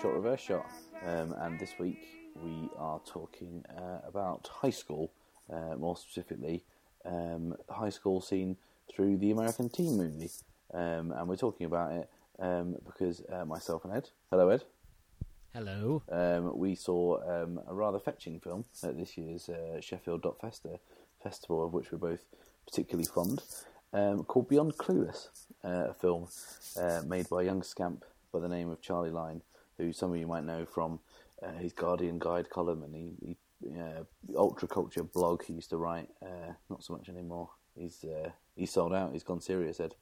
Short Reverse Shot. Um, and this week we are talking uh, about high school, uh, more specifically, um, high school scene through the American Teen movie. Um, and we're talking about it um, because uh, myself and Ed, hello Ed, Hello. um, we saw um, a rather fetching film at this year's uh, Sheffield Dot Festa festival, of which we're both particularly fond, um, called Beyond Clueless, uh, a film uh, made by a young scamp by the name of Charlie Lyne, who some of you might know from uh, his Guardian Guide column and he, he uh, ultra culture blog he used to write. Uh, not so much anymore. He's uh, he's sold out. He's gone serious, Ed.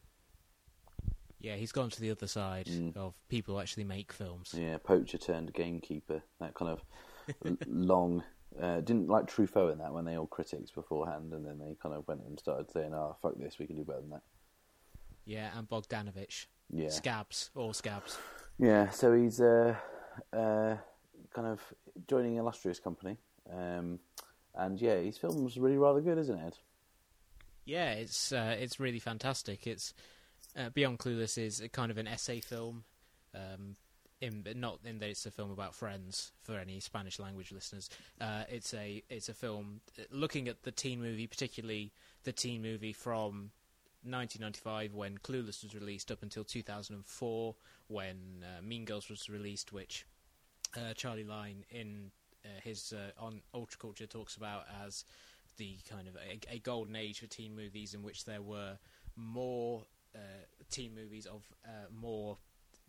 Yeah, he's gone to the other side Mm. of people who actually make films. Yeah, poacher turned gamekeeper. That kind of long. Uh, didn't like Truffaut in that when they all critics beforehand, and then they kind of went and started saying, "Oh, fuck this, we can do better than that." Yeah, and Bogdanovich. Yeah, Scabs, all scabs. yeah. So he's uh, uh, kind of joining illustrious company, um, and yeah, his film's really rather good, isn't it? Yeah, it's uh, it's really fantastic. It's uh, Beyond Clueless is kind of an essay film. Um, in not in that it's a film about friends for any Spanish language listeners. Uh, it's a it's a film uh, looking at the teen movie, particularly the teen movie from 1995 when Clueless was released up until 2004 when uh, Mean Girls was released, which uh, Charlie Lyne in uh, his on Ultra Culture talks about as the kind of a, a golden age for teen movies in which there were more uh, teen movies of uh, more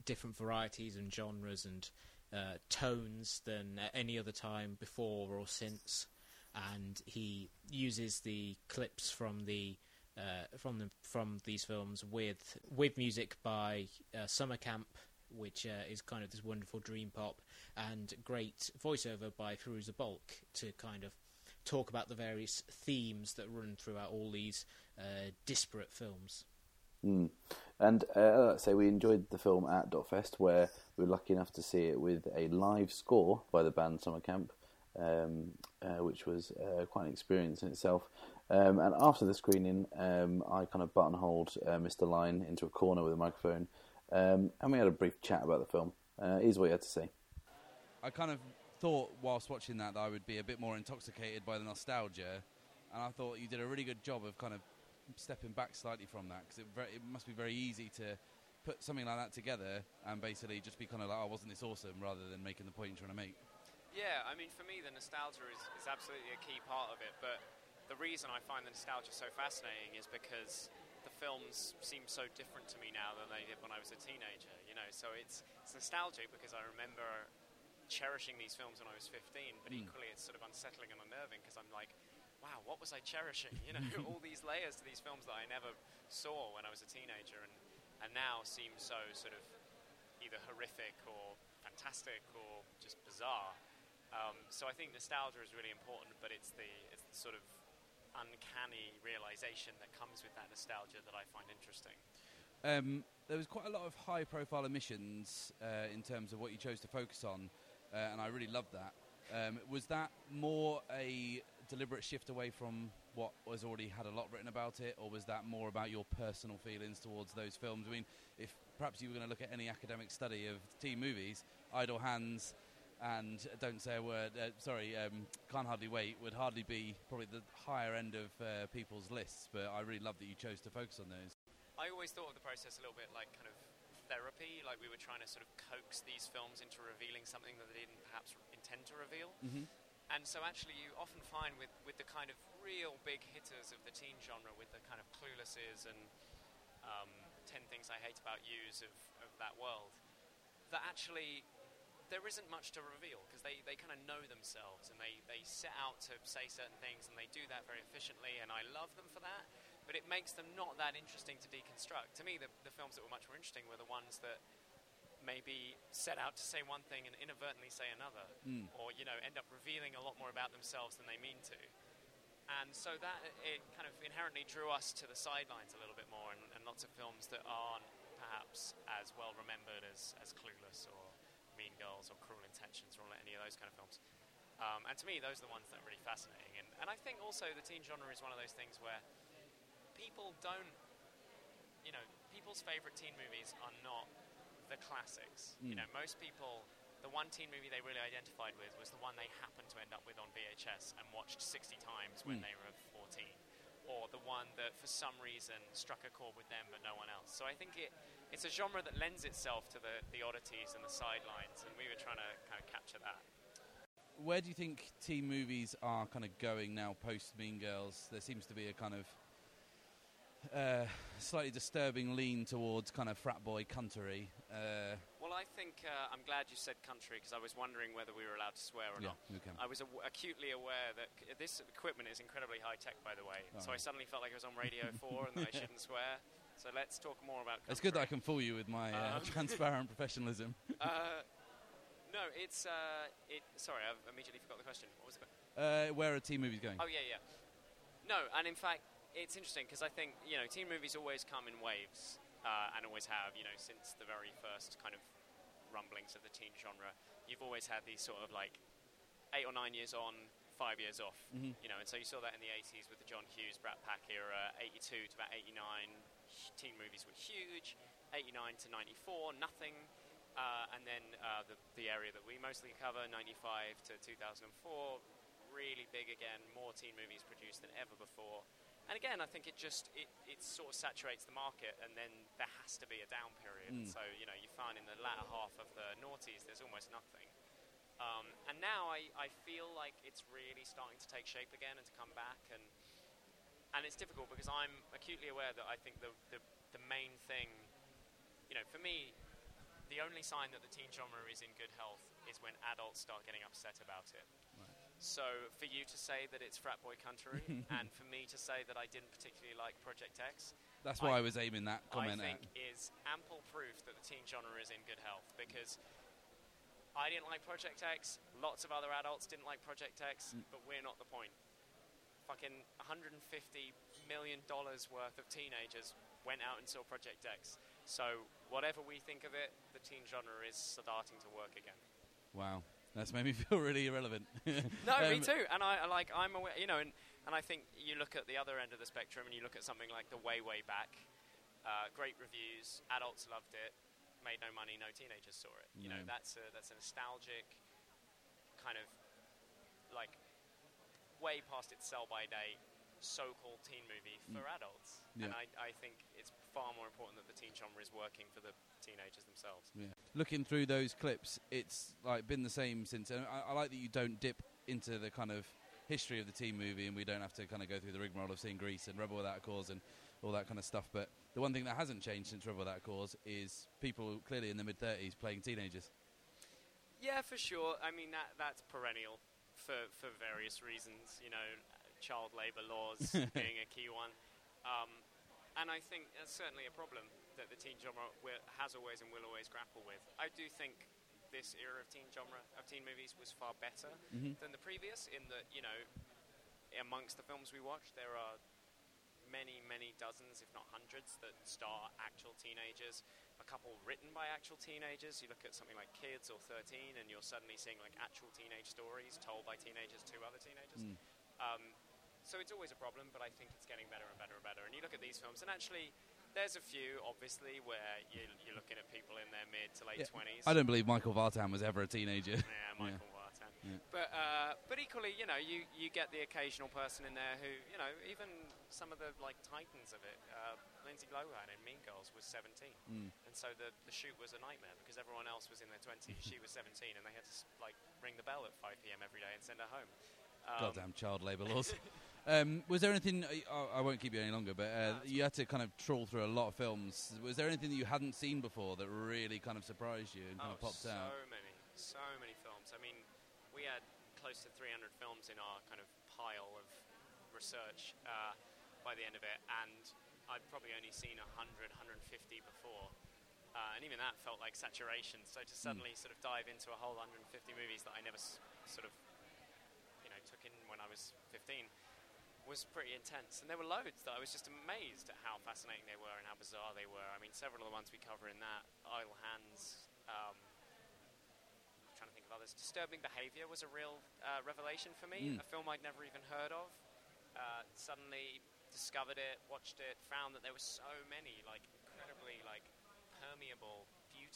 different varieties and genres and uh, tones than at any other time before or since. And he uses the clips from the uh, from the from these films with with music by uh, Summer Camp, which uh, is kind of this wonderful dream pop, and great voiceover by Fairuza Balk to kind of talk about the various themes that run throughout all these uh, disparate films. Mm. And uh, say we enjoyed the film at Doc/Fest, where we were lucky enough to see it with a live score by the band Summer Camp, um, uh, which was uh, quite an experience in itself. Um, and after the screening, um, I kind of buttonholed uh, Mr. Lyne into a corner with a microphone, um, and we had a brief chat about the film. Uh, here's what he had to say. I kind of thought whilst watching that that I would be a bit more intoxicated by the nostalgia, and I thought you did a really good job of kind of stepping back slightly from that because it, it must be very easy to put something like that together and basically just be kind of like, oh, wasn't this awesome, rather than making the point you're trying to make. Yeah, I mean, for me, the nostalgia is, is absolutely a key part of it. But the reason I find the nostalgia so fascinating is because the films seem so different to me now than they did when I was a teenager. You know, so it's it's nostalgic because I remember cherishing these films when I was 15. But Mm. equally, it's sort of unsettling and unnerving because I'm like, wow, what was I cherishing? You know, all these layers to these films that I never saw when I was a teenager, and and now seem so sort of either horrific or fantastic or just bizarre. Um, so I think nostalgia is really important, but it's the it's the sort of uncanny realization that comes with that nostalgia that I find interesting. Um, there was quite a lot of high-profile emissions uh, in terms of what you chose to focus on, uh, and I really loved that. Um, was that more a deliberate shift away from what was already had a lot written about it, or was that more about your personal feelings towards those films? I mean, if perhaps you were going to look at any academic study of teen movies, Idle Hands and Don't Say a Word, uh, sorry, um, Can't Hardly Wait would hardly be probably the higher end of uh, people's lists, but I really love that you chose to focus on those. I always thought of the process a little bit like kind of therapy, like we were trying to sort of coax these films into revealing something that they didn't perhaps intend to reveal. Mm-hmm. And so actually you often find with, with the kind of real big hitters of the teen genre, with the kind of cluelesses and um, 10 Things I Hate About Yous of, of that world, that actually there isn't much to reveal because they, they kind of know themselves and they, they set out to say certain things and they do that very efficiently and I love them for that. But it makes them not that interesting to deconstruct. To me, the, the films that were much more interesting were the ones that maybe set out to say one thing and inadvertently say another, Mm. or you know end up revealing a lot more about themselves than they mean to. And so that it kind of inherently drew us to the sidelines a little bit more, and, and lots of films that aren't perhaps as well remembered as, as Clueless or Mean Girls or Cruel Intentions or any of those kind of films. Um, and to me, those are the ones that are really fascinating. And, and I think also the teen genre is one of those things where people don't, you know, people's favorite teen movies are not the classics. You Mm. know, most people, the one teen movie they really identified with was the one they happened to end up with on VHS and watched 60 times when Mm. they were 14. Or the one that for some reason struck a chord with them but no one else. So I think it, it's a genre that lends itself to the, the oddities and the sidelines, and we were trying to kind of capture that. Where do you think teen movies are kind of going now post Mean Girls? There seems to be a kind of uh, slightly disturbing lean towards kind of frat boy country. Uh, Well, I think uh, I'm glad you said country because I was wondering whether we were allowed to swear or yeah, not. I was aw- acutely aware that c- this equipment is incredibly high tech, by the way. Oh, so I suddenly felt like I was on Radio 4 and that I shouldn't swear. So let's talk more about country. It's good that I can fool you with my uh, Um, transparent professionalism. Uh, no, it's. Uh, it, sorry, I've immediately forgot the question. What was question? Uh, where are T movies going? Oh, yeah, yeah. No, and in fact, it's interesting because I think, you know, teen movies always come in waves uh, and always have, you know, since the very first kind of rumblings of the teen genre. You've always had these sort of like eight or nine years on, five years off. Mhm. You know, and so you saw that in the 80s with the John Hughes, Brat Pack era, 82 to about 89. Teen movies were huge. 89 to 94, nothing. Uh, and then uh, the, the area that we mostly cover, 95 to 2004, really big again. More teen movies produced than ever before. And again, I think it just it, it sort of saturates the market, and then there has to be a down period. Mm. So you know, you find in the latter half of the noughties, there's almost nothing. Um, and now I, I feel like it's really starting to take shape again and to come back, and and it's difficult because I'm acutely aware that I think the, the the main thing, you know, for me, the only sign that the teen genre is in good health is when adults start getting upset about it. So for you to say that it's frat boy country, and for me to say that I didn't particularly like Project X, That's why I, I- was aiming that comment at. I think at. is ample proof that the teen genre is in good health because I didn't like Project X, lots of other adults didn't like Project X, Mm. but we're not the point. Fucking 150 million dollars worth of teenagers went out and saw Project X. So whatever we think of it, the teen genre is starting to work again. Wow, that's made me feel really irrelevant. No, me Um, too. And I like I'm aware, you know, and, and I think you look at the other end of the spectrum and you look at something like The Way Way Back. Uh, great reviews, adults loved it, made no money, no teenagers saw it. You know, that's a that's a nostalgic kind of like way past its sell by date so-called teen movie for adults. And Mm. I, I think it's far more important that the teen genre is working for the teenagers themselves. Yeah. Looking through those clips, it's like been the same since. And I, I like that you don't dip into the kind of history of the teen movie, and we don't have to kind of go through the rigmarole of seeing Grease and Rebel Without a Cause and all that kind of stuff. But the one thing that hasn't changed since Rebel Without a Cause is people clearly in the mid thirties playing teenagers. Yeah, for sure. I mean that that's perennial for for various reasons. You know, child labour laws being a key one, um, and I think that's certainly a problem that the teen genre has always and will always grapple with. I do think this era of teen genre of teen movies was far better Mhm. than the previous. In that, you know, amongst the films we watched, there are many, many dozens, if not hundreds, that star actual teenagers. A couple written by actual teenagers. You look at something like Kids or 13, and you're suddenly seeing like actual teenage stories told by teenagers to other teenagers. Mm. Um, so it's always a problem, but I think it's getting better and better and better. And you look at these films, and actually, there's a few, obviously, where you, you're looking at people in their mid to late Yeah. 20s. I don't believe Michael Vartan was ever a teenager. Yeah, Michael Vartan. Yeah. But uh, but equally, you know, you, you get the occasional person in there who, you know, even some of the like titans of it. Uh, Lindsay Lohan in Mean Girls was 17, Mm. and so the the shoot was a nightmare because everyone else was in their 20s. she was 17, and they had to like ring the bell at 5 p.m. every day and send her home. Um, Goddamn child labour laws. um, was there anything? I, I won't keep you any longer, but uh, you had to kind of trawl through a lot of films. Was there anything that you hadn't seen before that really kind of surprised you and kind oh, of popped so out? So many, so many films. I mean, we had close to 300 films in our kind of pile of research uh, by the end of it, and I'd probably only seen 100, 150 before. Uh, and even that felt like saturation. So to suddenly sort of dive into a whole 150 movies that I never s- sort of, you know, took in when I was 15 was pretty intense, and there were loads that I was just amazed at how fascinating they were and how bizarre they were. I mean, several of the ones we cover in that, Idle Hands. Um, I'm trying to think of others. Disturbing Behaviour was a real uh, revelation for me. Mm. A film I'd never even heard of. Uh, suddenly discovered it, watched it, found that there were so many like incredibly like permeable,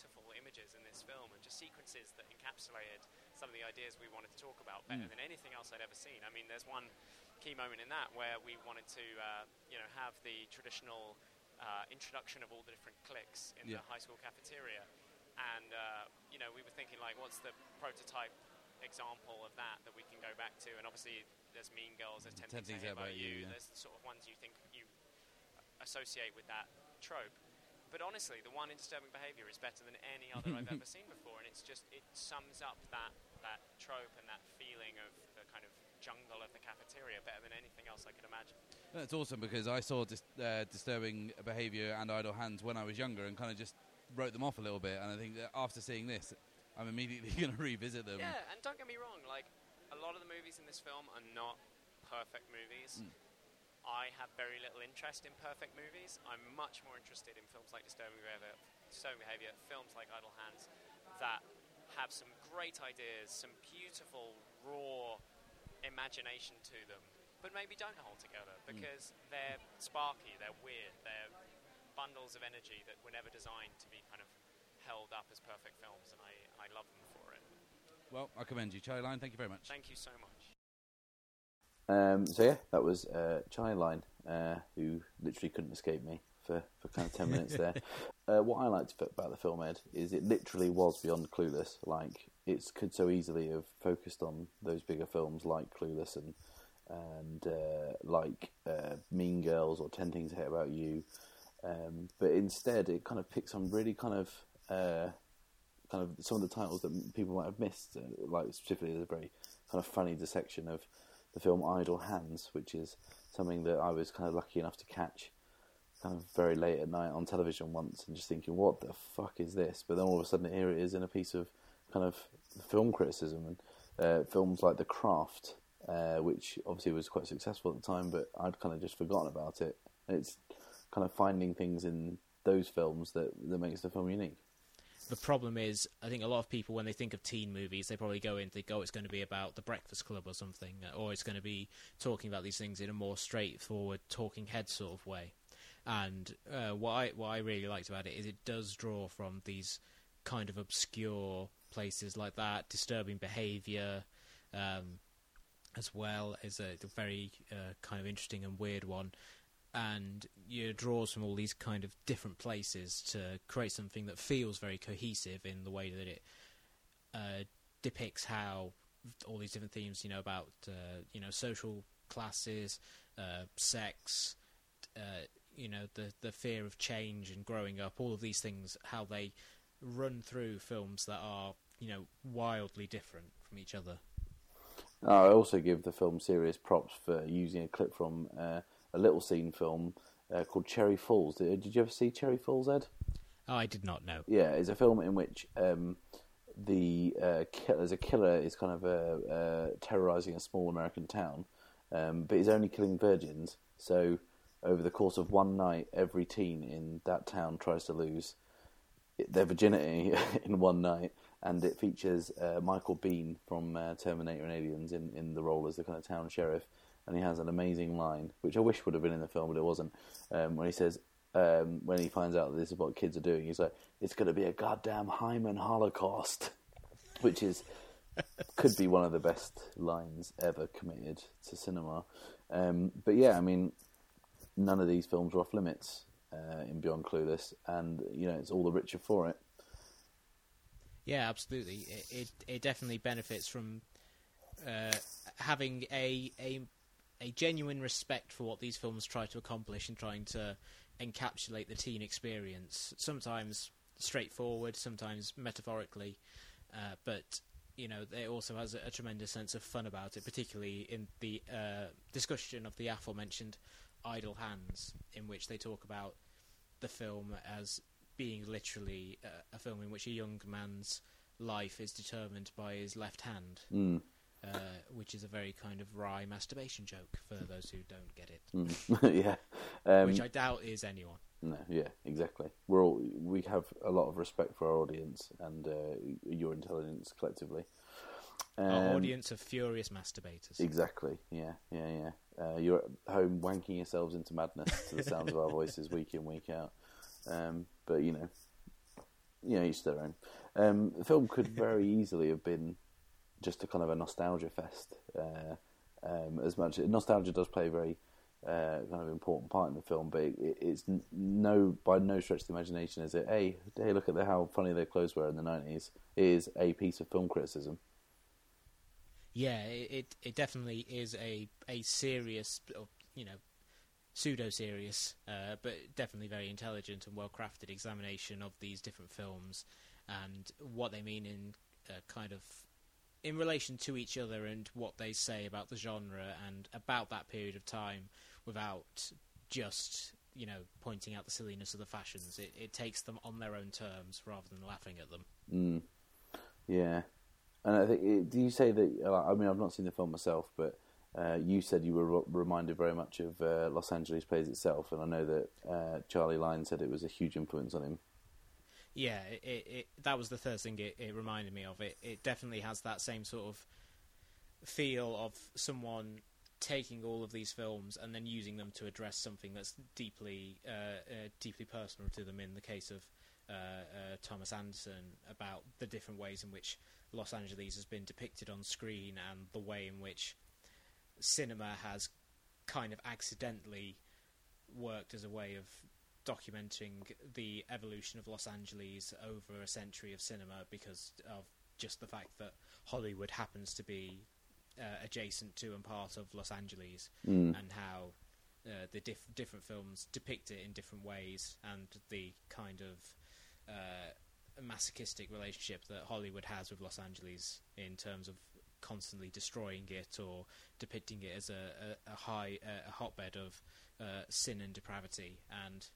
beautiful images in this film, and just sequences that encapsulated some of the ideas we wanted to talk about better Mm. than anything else I'd ever seen. I mean, there's one key moment in that where we wanted to, uh, you know, have the traditional uh, introduction of all the different cliques in Yeah. the high school cafeteria, and uh, you know, we were thinking like, what's the prototype example of that that we can go back to? And obviously, there's Mean Girls, there's Ten, Things, I Hate About, You. yeah. There's sort of ones you think you associate with that trope. But honestly, the one in disturbing behaviour is better than any other I've ever seen before, and it's just it sums up that that trope and that feeling of the kind of jungle of the cafeteria better than anything else I could imagine. That's awesome because I saw dis- uh, disturbing behaviour and idle hands when I was younger and kind of just wrote them off a little bit. And I think that after seeing this, I'm immediately going to revisit them. Yeah, and don't get me wrong, like a lot of the movies in this film are not perfect movies. Mm. I have very little interest in perfect movies. I'm much more interested in films like Disturbing Behavior, Disturbing Behavior films like Idle Hands that have some great ideas, some beautiful, raw imagination to them, but maybe don't hold together hmm. because they're sparky, they're weird, they're bundles of energy that were never designed to be kind of held up as perfect films, and I, I love them for it. Well, I commend you, Charlie Lyne. Thank you very much. Thank you so much. Um, so yeah, that was uh, Charlie Lyne, uh, who literally couldn't escape me for, for kind of ten minutes there. Uh, what I liked about the film, Ed, is it literally was beyond clueless. Like it could so easily have focused on those bigger films like Clueless and and uh, like uh, Mean Girls or Ten Things I Hate About You, um, but instead it kind of picks on really kind of uh, kind of some of the titles that people might have missed. Uh, like specifically, there's a very kind of funny dissection of the film Idle Hands, which is something that I was kind of lucky enough to catch kind of very late at night on television once and just thinking, what the fuck is this? But then all of a sudden here it is in a piece of kind of film criticism and uh, films like The Craft, uh, which obviously was quite successful at the time, but I'd kind of just forgotten about it. And it's kind of finding things in those films that, that makes the film unique. The problem is, I think a lot of people, when they think of teen movies, they probably go in, they go, it's going to be about the Breakfast Club or something, or it's going to be talking about these things in a more straightforward, talking head sort of way. And uh, what I what I really liked about it is it does draw from these kind of obscure places like that, disturbing behaviour, um, as well as a, a very uh, kind of interesting and weird one and it draws from all these kind of different places to create something that feels very cohesive in the way that it uh, depicts how all these different themes, you know, about uh, you know social classes, uh, sex, uh, you know, the the fear of change and growing up, all of these things, how they run through films that are you know wildly different from each other. I also give the film serious props for using a clip from uh, a little scene film uh, called Cherry Falls. Did, did you ever see Cherry Falls, Ed? Oh, I did not know. Yeah, it's a film in which um, the uh, ki- there's a killer is kind of uh, uh, terrorizing a small American town, um, but he's only killing virgins. So over the course of one night, every teen in that town tries to lose their virginity in one night, and it features uh, Michael Biehn from uh, Terminator and Aliens in, in the role as the kind of town sheriff, and he has an amazing line, which I wish would have been in the film, but it wasn't, um, when he says, um, when he finds out that this is what kids are doing, he's like, "It's going to be a goddamn Hymen Holocaust," which is could be one of the best lines ever committed to cinema. Um, but yeah, I mean, none of these films are off limits uh, in Beyond Clueless, and you know, it's all the richer for it. Yeah, absolutely. It it, it definitely benefits from uh, having a, a a genuine respect for what these films try to accomplish in trying to encapsulate the teen experience. Sometimes straightforward, sometimes metaphorically, uh, but you know, it also has a, a, tremendous sense of fun about it, particularly in the uh, discussion of the aforementioned Idle Hands, in which they talk about the film as being literally uh, a film in which a young man's life is determined by his left hand. Mm. Uh, which is a very kind of wry masturbation joke for those who don't get it, Mm. yeah. Um, which I doubt is anyone. No, yeah, exactly. We're all we have a lot of respect for our audience and uh, your intelligence collectively. Our Um, audience of furious masturbators. Exactly. Yeah, yeah, yeah. Uh, you're at home wanking yourselves into madness to the sounds of our voices week in, week out. Um, but you know, you know, each their own. Um, the film could very easily have been just a kind of a nostalgia fest. Uh, um, as much nostalgia does play a very uh, kind of important part in the film, but it, it's no by no stretch of the imagination is it. Hey, hey, look at the, how funny their clothes were in the nineties. Is a piece of film criticism. Yeah, it, it it definitely is a a serious, you know, pseudo serious, uh, but definitely very intelligent and well crafted examination of these different films and what they mean in uh, kind of in relation to each other and what they say about the genre and about that period of time without just you know pointing out the silliness of the fashions. It it takes them on their own terms rather than laughing at them. Mm. Yeah, and I think do you say that? uh, I mean, I've not seen the film myself, but uh, you said you were re- reminded very much of uh, Los Angeles Plays itself, and I know that uh, Charlie Lyne said it was a huge influence on him. Yeah, it, it, that was the first thing it, it reminded me of. It it definitely has that same sort of feel of someone taking all of these films and then using them to address something that's deeply uh, uh, deeply personal to them. In the case of uh, uh, Thomas Andersen, about the different ways in which Los Angeles has been depicted on screen and the way in which cinema has kind of accidentally worked as a way of documenting the evolution of Los Angeles over a century of cinema because of just the fact that Hollywood happens to be uh, adjacent to and part of Los Angeles, Mm. and how uh, the diff- different films depict it in different ways, and the kind of uh, masochistic relationship that Hollywood has with Los Angeles in terms of constantly destroying it or depicting it as a, a, a high a hotbed of uh, sin and depravity, and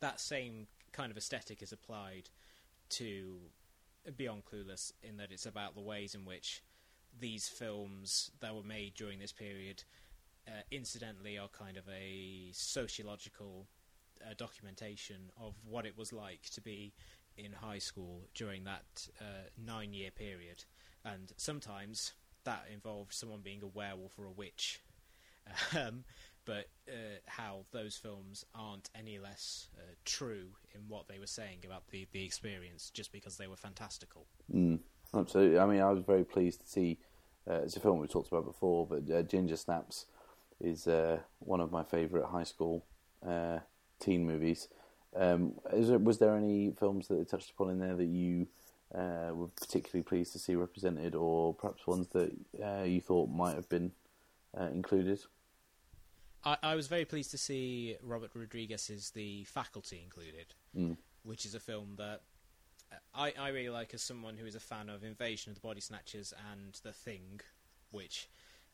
that same kind of aesthetic is applied to Beyond Clueless in that it's about the ways in which these films that were made during this period, uh, incidentally, are kind of a sociological uh, documentation of what it was like to be in high school during that uh, nine year period. And sometimes that involved someone being a werewolf or a witch. Um, but uh, how those films aren't any less uh, true in what they were saying about the, the experience just because they were fantastical. Mm. Absolutely. I mean, I was very pleased to see. Uh, it's a film we talked about before, but uh, Ginger Snaps is uh, one of my favourite high school uh, teen movies. Um, there, was there any films that they touched upon in there that you were particularly pleased to see represented, or perhaps ones that you thought might have been included? I, I was very pleased to see Robert Rodriguez's The Faculty included, Mm. which is a film that I, I really like as someone who is a fan of Invasion of the Body Snatchers and The Thing, which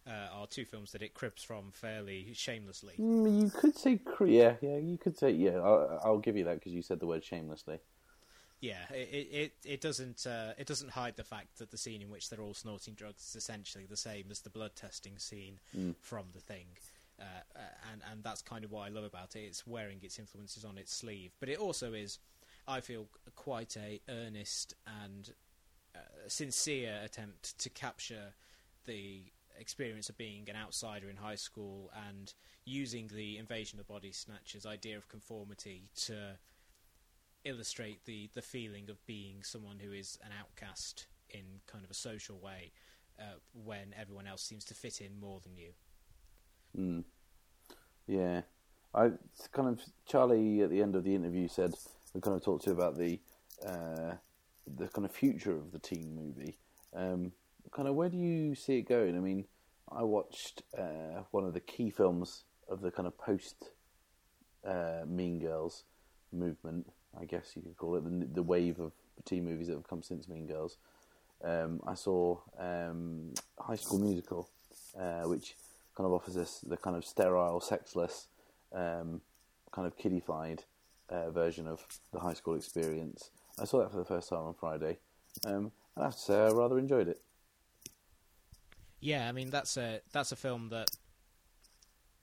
uh, are two films that it cribs from fairly shamelessly. Mm, you could say, yeah, yeah, you could say, yeah. I'll, I'll give you that because you said the word shamelessly. Yeah, it it, it doesn't uh, it doesn't hide the fact that the scene in which they're all snorting drugs is essentially the same as the blood testing scene Mm. from the thing, uh, uh, and and that's kind of what I love about it. It's wearing its influences on its sleeve, but it also is, I feel, quite a earnest and uh, sincere attempt to capture the experience of being an outsider in high school and using the invasion of body snatchers idea of conformity to illustrate the, the feeling of being someone who is an outcast in kind of a social way uh, when everyone else seems to fit in more than you. Mm. Yeah, I kind of Charlie at the end of the interview said we kind of talked to you about the uh, the kind of future of the teen movie. Um, kind of where do you see it going? I mean, I watched uh, one of the key films of the kind of post uh, Mean Girls movement, I guess you could call it, the, the wave of teen movies that have come since Mean Girls. Um, I saw um, High School Musical, uh, which kind of offers us the kind of sterile, sexless, um, kind of kiddified uh, version of the high school experience. I saw that for the first time on Friday, um, and I have to say I rather enjoyed it. Yeah, I mean that's a that's a film that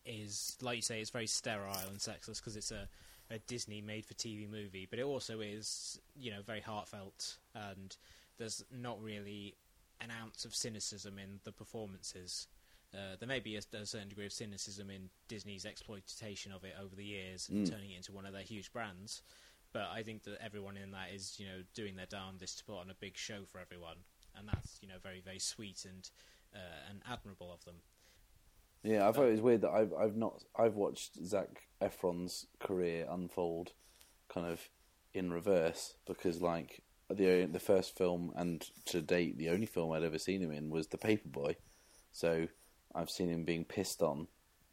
is like you say, it's very sterile and sexless because it's a, a Disney made for TV movie, but it also is you know very heartfelt and there's not really an ounce of cynicism in the performances. Uh, there may be a, a, certain degree of cynicism in Disney's exploitation of it over the years and Mm. turning it into one of their huge brands. But I think that everyone in that is, you know, doing their darndest to put on a big show for everyone, and that's, you know, very, very sweet and uh, and admirable of them. Yeah, I thought it was weird that I've I've not I've watched Zac Efron's career unfold, kind of in reverse because like the the first film and to date the only film I'd ever seen him in was The Paperboy, so I've seen him being pissed on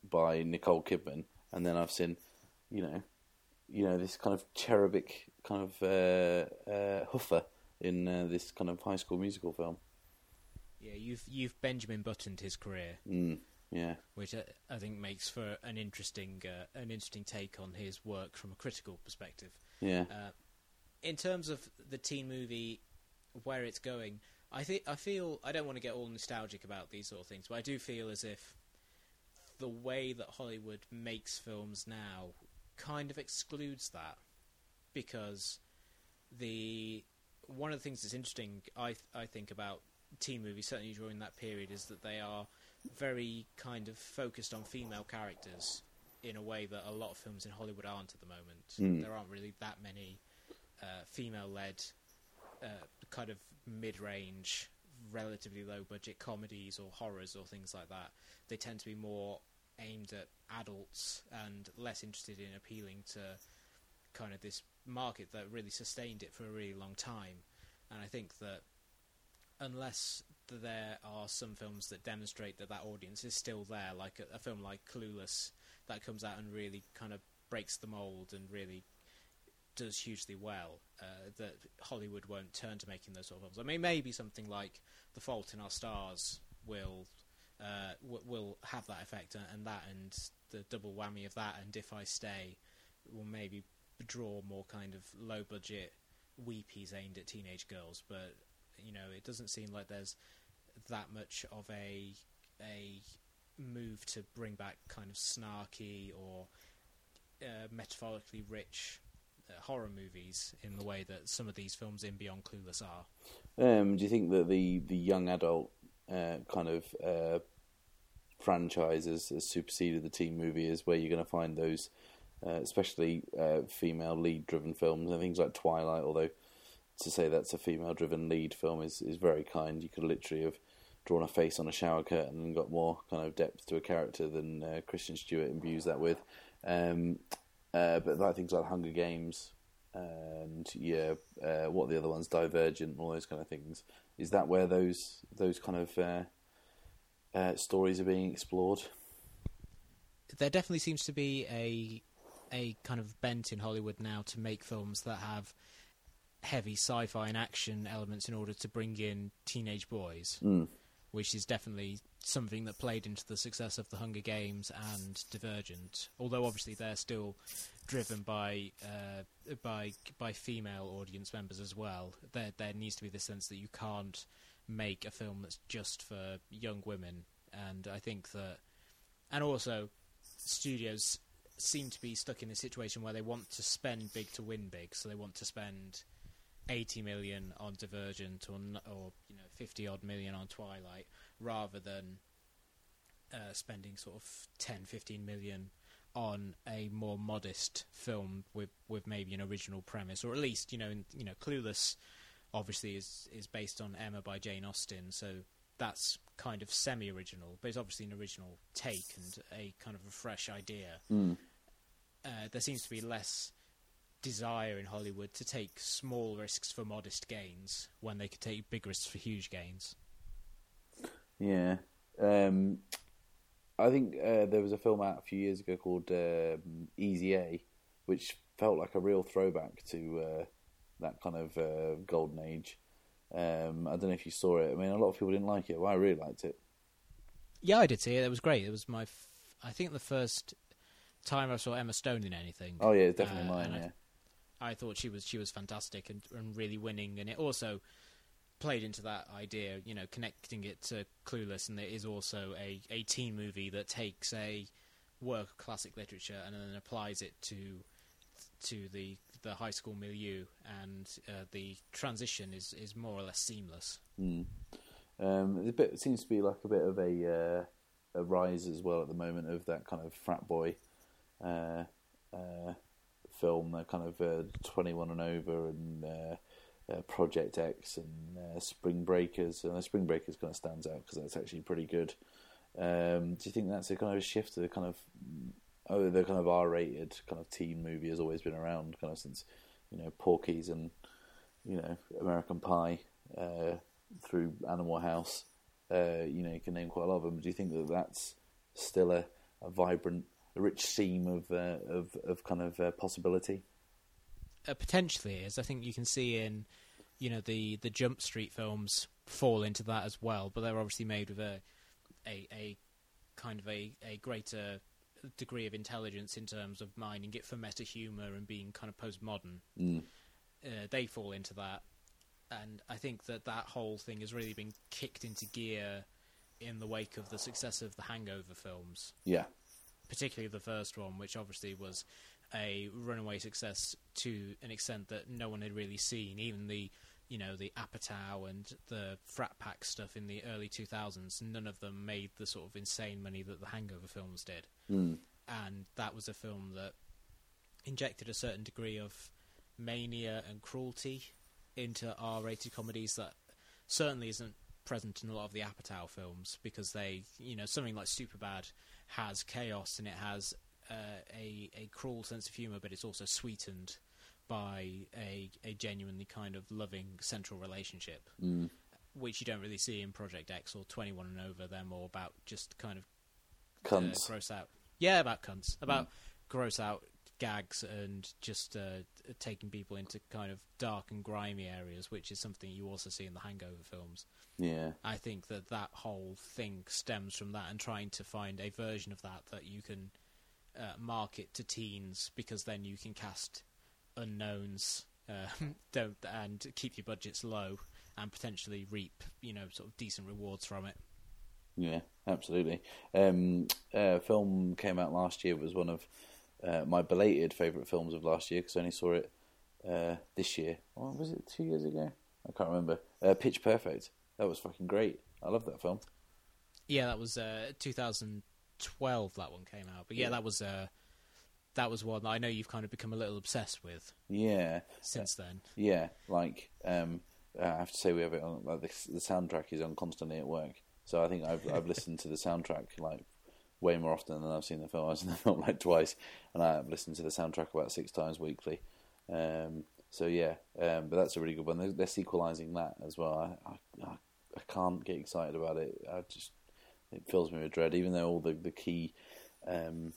by Nicole Kidman, and then I've seen, you know, you know this kind of cherubic kind of uh, uh, hoofer in uh, this kind of High School Musical film. Yeah, you've you've Benjamin Buttoned his career, Mm, yeah, which I, I think makes for an interesting uh, an interesting take on his work from a critical perspective. yeah. Uh, in terms of the teen movie, where it's going, I think I feel I don't want to get all nostalgic about these sort of things, but I do feel as if the way that Hollywood makes films now kind of excludes that because the one of the things that's interesting I I think about teen movies certainly during that period is that they are very kind of focused on female characters in a way that a lot of films in Hollywood aren't at the moment. Mm. There aren't really that many uh, female-led uh, kind of mid-range, relatively low-budget comedies or horrors or things like that. They tend to be more aimed at adults and less interested in appealing to kind of this market that really sustained it for a really long time. And I think that unless there are some films that demonstrate that that audience is still there, like a, a film like Clueless that comes out and really kind of breaks the mold and really does hugely well, uh, that Hollywood won't turn to making those sort of films. I mean, maybe something like The Fault in Our Stars will uh, w- will have that effect, and, and that and the double whammy of that and If I Stay will maybe draw more kind of low budget weepies aimed at teenage girls. But you know, it doesn't seem like there's that much of a a move to bring back kind of snarky or uh, metaphorically rich horror movies in the way that some of these films in Beyond Clueless are. Um, do you think that the, the young adult uh, kind of uh, franchise has superseded the teen movie? Is where you're going to find those, uh, especially uh, female lead driven films and things like Twilight. Although to say that's a female driven lead film is, is very kind. You could literally have drawn a face on a shower curtain and got more kind of depth to a character than uh, Kristen Stewart imbues that with. Um, uh, but like things like Hunger Games and yeah, uh, what the other ones, Divergent, all those kind of things. Is that where those those kind of uh, uh, stories are being explored? There definitely seems to be a a kind of bent in Hollywood now to make films that have heavy sci-fi and action elements in order to bring in teenage boys. Mm. Which is definitely something that played into the success of the Hunger Games and Divergent. Although obviously they're still driven by uh, by by female audience members as well. There there needs to be the sense that you can't make a film that's just for young women, and I think that, and also studios seem to be stuck in a situation where they want to spend big to win big, so they want to spend 80 million on Divergent or or you know 50 odd million on Twilight rather than uh, spending sort of 10 15 million on a more modest film with with maybe an original premise or at least you know in, you know Clueless obviously is is based on Emma by Jane Austen so that's kind of semi original but it's obviously an original take and a kind of a fresh idea Mm. uh, there seems to be less desire in Hollywood to take small risks for modest gains when they could take big risks for huge gains. Yeah. Um, I think uh, there was a film out a few years ago called um, Easy A, which felt like a real throwback to uh, that kind of uh, golden age. Um, I don't know if you saw it. I mean, a lot of people didn't like it, but I really liked it. Yeah, I did see it. It was great. It was my, f- I think the first time I saw Emma Stone in anything. Oh yeah, it's definitely Uh, mine. Yeah. I thought she was she was fantastic and, and really winning, and it also played into that idea, you know, connecting it to Clueless, and it is also a, a teen movie that takes a work of classic literature and then applies it to to the the high school milieu, and uh, the transition is, is more or less seamless. Mm. Um, a bit, it seems to be like a bit of a uh, a rise as well at the moment of that kind of frat boy uh, uh, film, that kind of uh, twenty one and over, and uh, uh, Project X and Spring Breakers. And Spring Breakers kind of stands out because that's actually pretty good. Um, do you think that's a kind of a shift to the kind of oh, the kind of R-rated kind of teen movie has always been around, kind of since you know Porky's and you know American Pie uh, through Animal House. Uh, you know, you can name quite a lot of them. Do you think that that's still a, a vibrant, a rich seam of uh, of of kind of uh, possibility? Uh, potentially is. I think you can see in you know the the Jump Street films fall into that as well, but they're obviously made with a a, a kind of a, a greater degree of intelligence in terms of mining it for meta humor and being kind of postmodern. Mm. Uh, they fall into that, and I think that that whole thing has really been kicked into gear in the wake of the success of the Hangover films. Yeah, particularly the first one, which obviously was a runaway success to an extent that no one had really seen. Even the you know the Apatow and the Frat Pack stuff in the early 2000s, none of them made the sort of insane money that the Hangover films did. mm. And that was a film that injected a certain degree of mania and cruelty into R-rated comedies that certainly isn't present in a lot of the Apatow films because they, you know, something like Superbad has chaos and it has uh, a a cruel sense of humor, but it's also sweetened by a a genuinely kind of loving central relationship, mm. which you don't really see in Project X or Twenty One and Over. They're more about just kind of cunts. uh, gross out. Yeah, about cunts, about gross out gags and just uh, taking people into kind of dark and grimy areas, which is something you also see in the Hangover films. yeah, I think that that whole thing stems from that and trying to find a version of that that you can uh, market to teens because then you can cast unknowns uh, don't and keep your budgets low and potentially reap you know sort of decent rewards from it. yeah, absolutely. Um, uh, film came out last year. It was one of uh, my belated favourite films of last year because I only saw it uh, this year. Or was it two years ago? I can't remember. Uh, Pitch Perfect. That was fucking great. I love that film. Yeah, that was uh, 2012. That one came out, but yeah, Yeah. that was uh, that was one that I know you've kind of become a little obsessed with Yeah, since then. yeah. Like, um, I have to say we have it on. Like the, the soundtrack is on constantly at work, so I think I've I've listened to the soundtrack like way more often than I've seen the film. I've seen the film like twice, and I've listened to the soundtrack about six times weekly. Um, so yeah, um, but that's a really good one. They're, they're sequelizing that as well. I, I I can't get excited about it. I just it fills me with dread, even though all the the key um,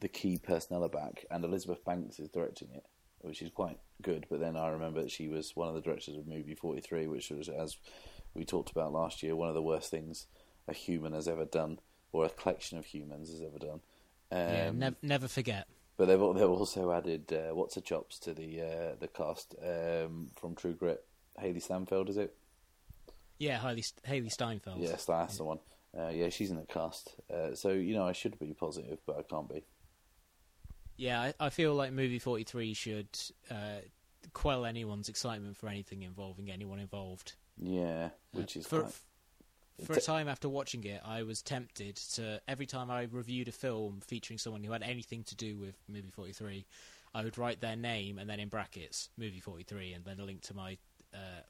the key personnel are back, and Elizabeth Banks is directing it, which is quite good. But then I remember that she was one of the directors of Movie Forty Three, which was, as we talked about last year, one of the worst things a human has ever done, or a collection of humans has ever done. Um, yeah, nev- never forget. but they've they've also added uh, what's a chops to the uh, the cast um, from True Grit. Hailee Steinfeld, is it? Yeah, Hailee, Hailee Steinfeld. Yes, that's the one. Uh, yeah, she's in the cast. Uh, so you know, I should be positive, but I can't be. Yeah, I, I feel like movie forty three should uh, quell anyone's excitement for anything involving anyone involved. Yeah, Uh, which is for quite- for a time after watching it, I was tempted to every time I reviewed a film featuring someone who had anything to do with movie forty three, I would write their name and then in brackets movie forty three and then a link to my uh,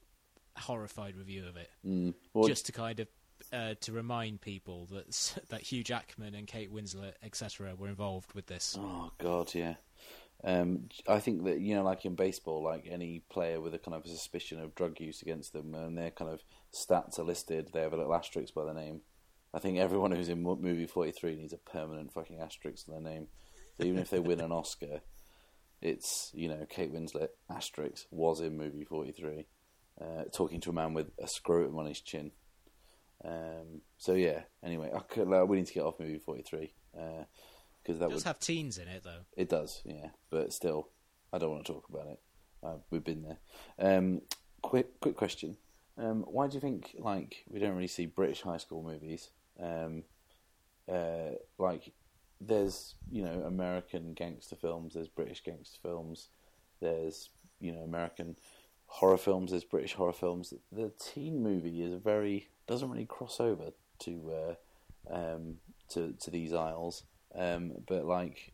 horrified review of it, Mm, well, just to kind of. Uh, to remind people that that Hugh Jackman and Kate Winslet, etc., were involved with this. Oh God, yeah. Um, I think that you know, like in baseball, like any player with a kind of a suspicion of drug use against them, and their kind of stats are listed, they have a little asterisk by their name. I think everyone who's in movie forty three needs a permanent fucking asterisk to their name. Even if they win an Oscar, it's you know Kate Winslet asterisk was in movie forty three, uh, talking to a man with a scrotum on his chin. Um, so yeah. Anyway, could, like, we need to get off movie forty three because that It would does have teens in it though. it does, yeah, but still, I don't want to talk about it. Uh, we've been there. Um, quick, quick question: Um, why do you think like we don't really see British high school movies? Um, uh, like there's you know American gangster films, there's British gangster films, there's you know American horror films, there's British horror films. The teen movie is a very doesn't really cross over to uh, um, to to these aisles, um, but like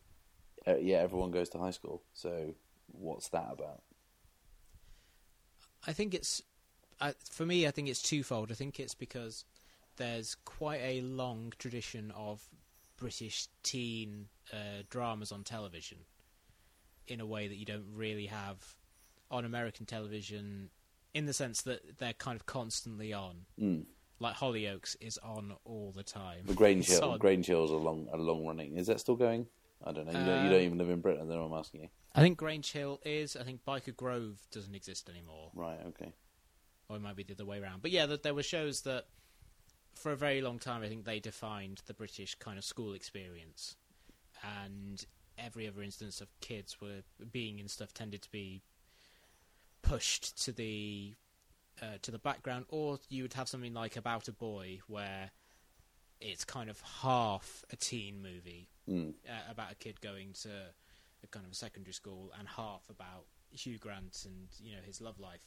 uh, yeah, everyone goes to high school. So what's that about? I think it's I, for me. I think it's twofold. I think it's because there's quite a long tradition of British teen uh, dramas on television in a way that you don't really have on American television, in the sense that they're kind of constantly on. Mm. Like Hollyoaks is on all the time. The Grange Hill. Grange Hill's a long, a long running. Is that still going? I don't know. You, don't, you don't Um, even live in Britain. Know I'm asking you. I think Grange Hill is. I think Byker Grove doesn't exist anymore. Right. Okay. or it might be the other way around. But yeah, that there were shows that for a very long time I think they defined the British kind of school experience, and every other instance of kids were being in stuff tended to be pushed to the uh, to the background, or you would have something like About a Boy where it's kind of half a teen movie Mm. uh, about a kid going to a kind of a secondary school and half about Hugh Grant and you know his love life.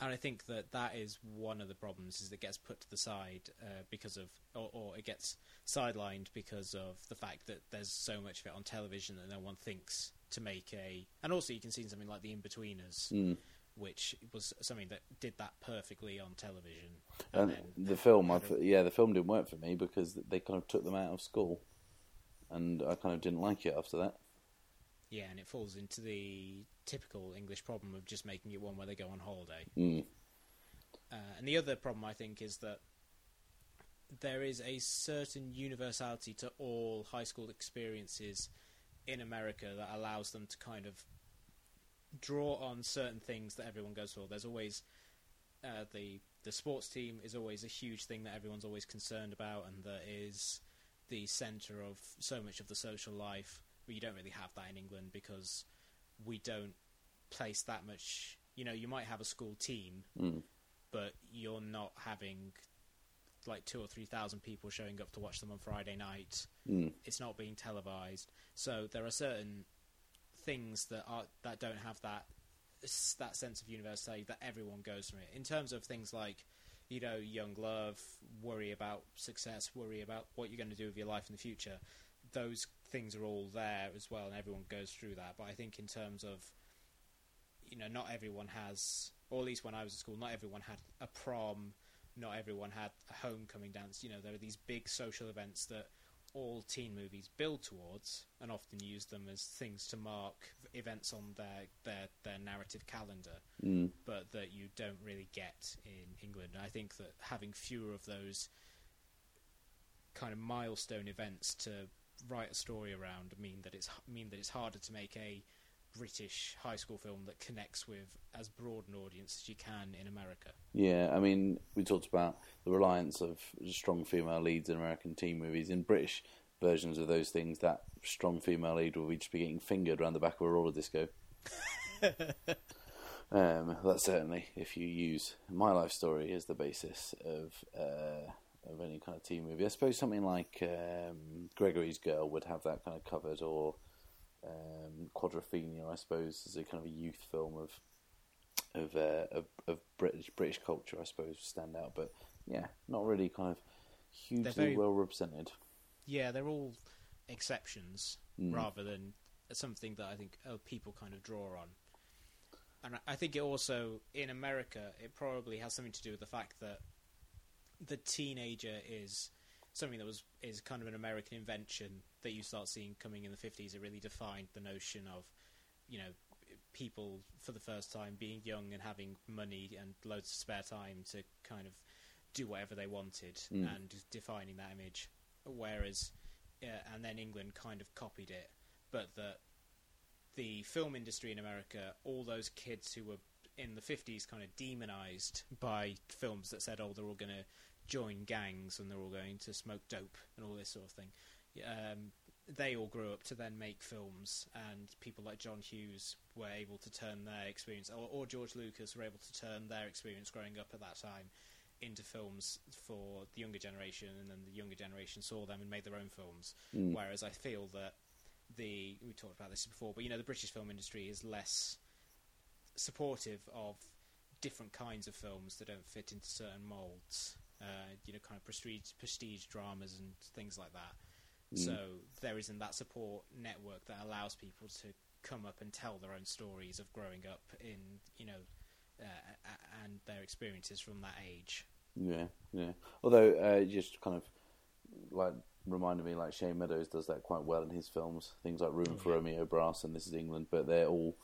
And I think that that is one of the problems is it gets put to the side uh, because of, or, or it gets sidelined because of the fact that there's so much of it on television that no one thinks to make a. And also, you can see something like The Inbetweeners, Mm. Which was something that did that perfectly on television. And then the film, I of- yeah, the film didn't work for me because they kind of took them out of school, and I kind of didn't like it after that. Yeah, and it falls into the typical English problem of just making it one where they go on holiday. Mm. Uh, and the other problem, I think, is that there is a certain universality to all high school experiences in America that allows them to kind of draw on certain things that everyone goes for. There's always uh, the the sports team is always a huge thing that everyone's always concerned about, and that is the centre of so much of the social life. But you don't really have that in England because we don't place that much. You know, you might have a school team, Mm. but you're not having like two or three thousand people showing up to watch them on Friday night. Mm. It's not being televised, so there are certain things that are that don't have that that sense of universality that everyone goes from it. In terms of things like, you know, young love, worry about success, worry about what you're going to do with your life in the future. Those things are all there as well, and everyone goes through that. But I think in terms of you know, not everyone has, or at least when I was at school, not everyone had a prom, not everyone had a homecoming dance. You know, there are these big social events that all teen movies build towards and often use them as things to mark events on their, their, their narrative calendar, Mm. but that you don't really get in England. And I think that having fewer of those kind of milestone events to write a story around mean that it's mean that it's harder to make a British high school film that connects with as broad an audience as you can in America. Yeah, I mean, we talked about the reliance of strong female leads in American teen movies. In British versions of those things, that strong female lead will be just be getting fingered around the back of a roller disco. um, that's certainly if you use my life story as the basis of uh, of any kind of teen movie. I suppose something like um, Gregory's Girl would have that kind of covered, or um, Quadrophenia, I suppose, is a kind of a youth film of of uh, of, of British British culture, I suppose, stand out. But yeah, not really kind of hugely very- well represented. Yeah, they're all exceptions Mm. rather than something that I think oh, people kind of draw on. And I- I think it also in America it probably has something to do with the fact that the teenager is something that was is kind of an American invention that you start seeing coming in the fifties. It really defined the notion of you know people for the first time being young and having money and loads of spare time to kind of do whatever they wanted Mm. and defining that image. Whereas, uh, and then England kind of copied it, but that the film industry in America, all those kids who were in the 50s kind of demonized by films that said, oh, they're all going to join gangs and they're all going to smoke dope and all this sort of thing. Um, they all grew up to then make films, and people like John Hughes were able to turn their experience, or, or George Lucas were able to turn their experience growing up at that time into films for the younger generation, and then the younger generation saw them and made their own films. Mm. Whereas I feel that the we talked about this before, but you know the British film industry is less supportive of different kinds of films that don't fit into certain molds. Uh, you know, kind of prestige prestige dramas and things like that. Mm. So there isn't that support network that allows people to come up and tell their own stories of growing up in you know uh, and their experiences from that age. Yeah, yeah. Although uh, it just kind of like reminded me, like Shane Meadows does that quite well in his films. Things like Room Oh, for yeah. Romeo Brass and This Is England, but they're all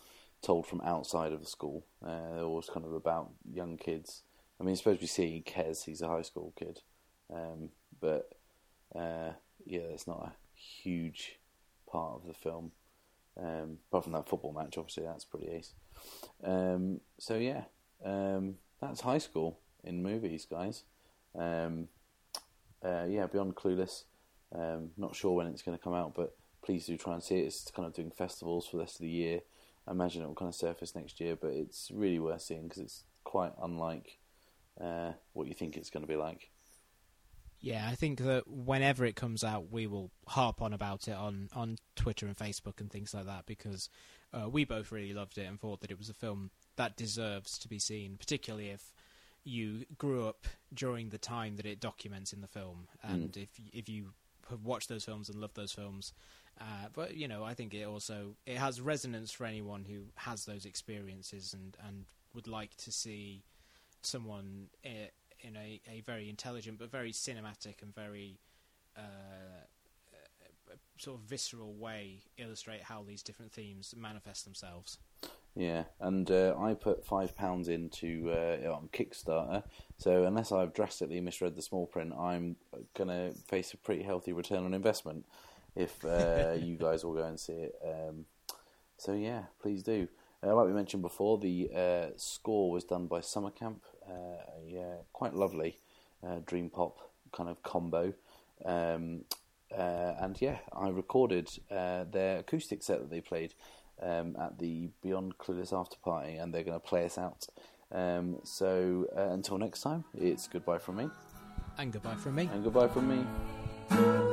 told from outside of the school. Uh, they're always kind of about young kids. I mean, supposed to be seeing Kes, he's a high school kid, um, but uh, yeah, it's not a huge part of the film. Um, apart from that football match, obviously that's pretty ace. Um, so yeah, um, that's high school in movies, guys. Um, uh, yeah, Beyond Clueless. Um, not sure when it's going to come out, but please do try and see it. It's kind of doing festivals for the rest of the year. I imagine it will kind of surface next year, but it's really worth seeing because it's quite unlike uh, what you think it's going to be like. Yeah, I think that whenever it comes out, we will harp on about it on, on Twitter and Facebook and things like that because uh, we both really loved it and thought that it was a film that deserves to be seen, particularly if you grew up during the time that it documents in the film, and if if you have watched those films and loved those films. Uh, but you know, I think it also it has resonance for anyone who has those experiences and, and would like to see someone uh, in a, a very intelligent but very cinematic and very uh, sort of visceral way illustrate how these different themes manifest themselves. Yeah, and uh, I put five pounds into uh, on Kickstarter. So unless I've drastically misread the small print, I'm gonna face a pretty healthy return on investment if uh, you guys will go and see it. Um, so yeah, please do. Uh, like we mentioned before, the uh, score was done by Summer Camp. Uh, a uh, quite lovely uh, dream pop kind of combo. Um, uh, and yeah, I recorded uh, their acoustic set that they played um, at the Beyond Clueless after party, and they're going to play us out. Um, so uh, until next time, it's goodbye from me, And goodbye from me. and goodbye from me.